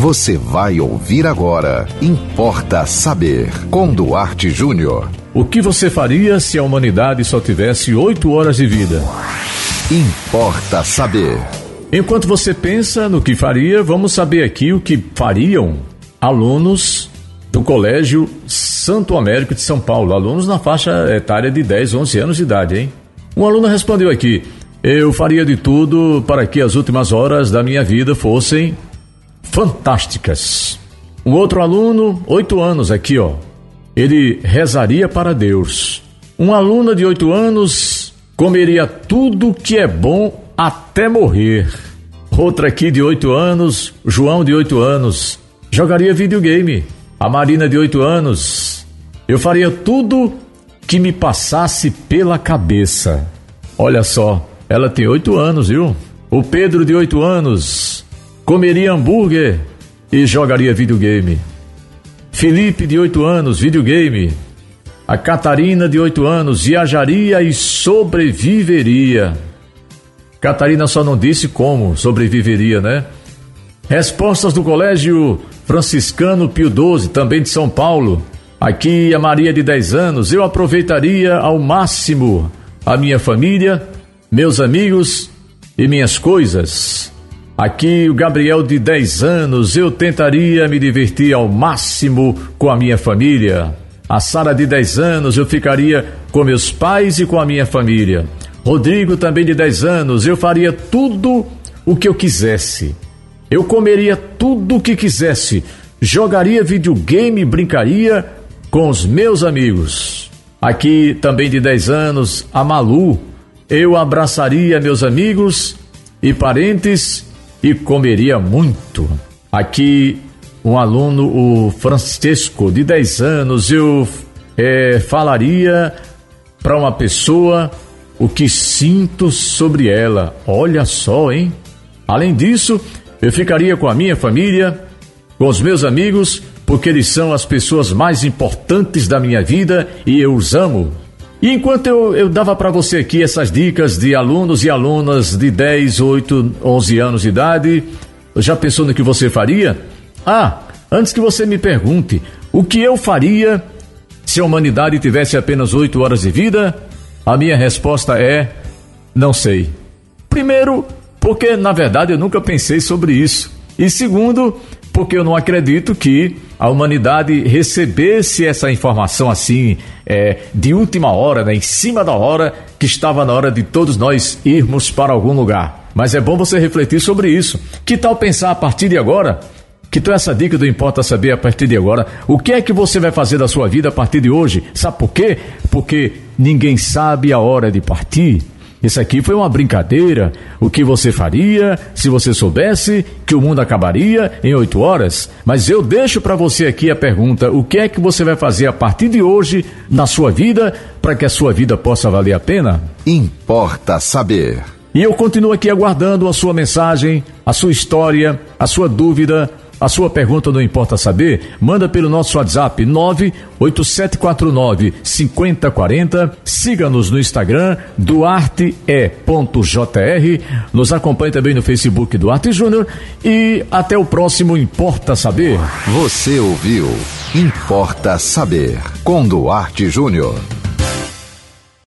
Você vai ouvir agora. Importa saber. Com Duarte Júnior. O que você faria se a humanidade só tivesse oito horas de vida? Importa saber. Enquanto você pensa no que faria, vamos saber aqui o que fariam alunos do Colégio Santo Américo de São Paulo, alunos na faixa etária de 10, 11 anos de idade, hein? Um aluno respondeu aqui: Eu faria de tudo para que as últimas horas da minha vida fossem fantásticas. Um outro aluno, oito anos aqui, ó. Ele rezaria para Deus. Um aluno de oito anos comeria tudo que é bom até morrer. Outra aqui de oito anos, João de oito anos, jogaria videogame. A Marina de oito anos, eu faria tudo que me passasse pela cabeça. Olha só, ela tem oito anos, viu? O Pedro de oito anos, comeria hambúrguer e jogaria videogame. Felipe, de 8 anos, videogame. A Catarina, de 8 anos, viajaria e sobreviveria. Catarina só não disse como sobreviveria, né? Respostas do Colégio Franciscano Pio XII, também de São Paulo. Aqui a Maria de 10 anos, eu aproveitaria ao máximo a minha família, meus amigos e minhas coisas. Aqui o Gabriel de 10 anos, eu tentaria me divertir ao máximo com a minha família. A Sara de 10 anos, eu ficaria com meus pais e com a minha família. Rodrigo também de 10 anos, eu faria tudo o que eu quisesse. Eu comeria tudo o que quisesse. Jogaria videogame e brincaria com os meus amigos. Aqui também de 10 anos, a Malu, eu abraçaria meus amigos e parentes e comeria muito. Aqui, um aluno, o Francisco, de 10 anos, eu é, falaria para uma pessoa o que sinto sobre ela. Olha só, hein? Além disso, eu ficaria com a minha família, com os meus amigos, porque eles são as pessoas mais importantes da minha vida e eu os amo. E enquanto eu, eu dava para você aqui essas dicas de alunos e alunas de 10, 8, 11 anos de idade, já pensou no que você faria? Ah, antes que você me pergunte, o que eu faria se a humanidade tivesse apenas 8 horas de vida? A minha resposta é: não sei. Primeiro, porque na verdade eu nunca pensei sobre isso. E segundo, porque eu não acredito que a humanidade recebesse essa informação assim, é, de última hora, né, em cima da hora, que estava na hora de todos nós irmos para algum lugar. Mas é bom você refletir sobre isso. Que tal pensar a partir de agora? Que tal essa dica do Importa Saber a partir de agora? O que é que você vai fazer da sua vida a partir de hoje? Sabe por quê? Porque ninguém sabe a hora de partir. Isso aqui foi uma brincadeira. O que você faria se você soubesse que o mundo acabaria em oito horas? Mas eu deixo para você aqui a pergunta: o que é que você vai fazer a partir de hoje na sua vida para que a sua vida possa valer a pena? Importa saber. E eu continuo aqui aguardando a sua mensagem, a sua história, a sua dúvida a sua pergunta não importa saber? Manda pelo nosso WhatsApp 98749 5040. Siga-nos no Instagram duarte.jr. Nos acompanhe também no Facebook Duarte Júnior e até o próximo Importa Saber. Você ouviu Importa Saber com Duarte Júnior.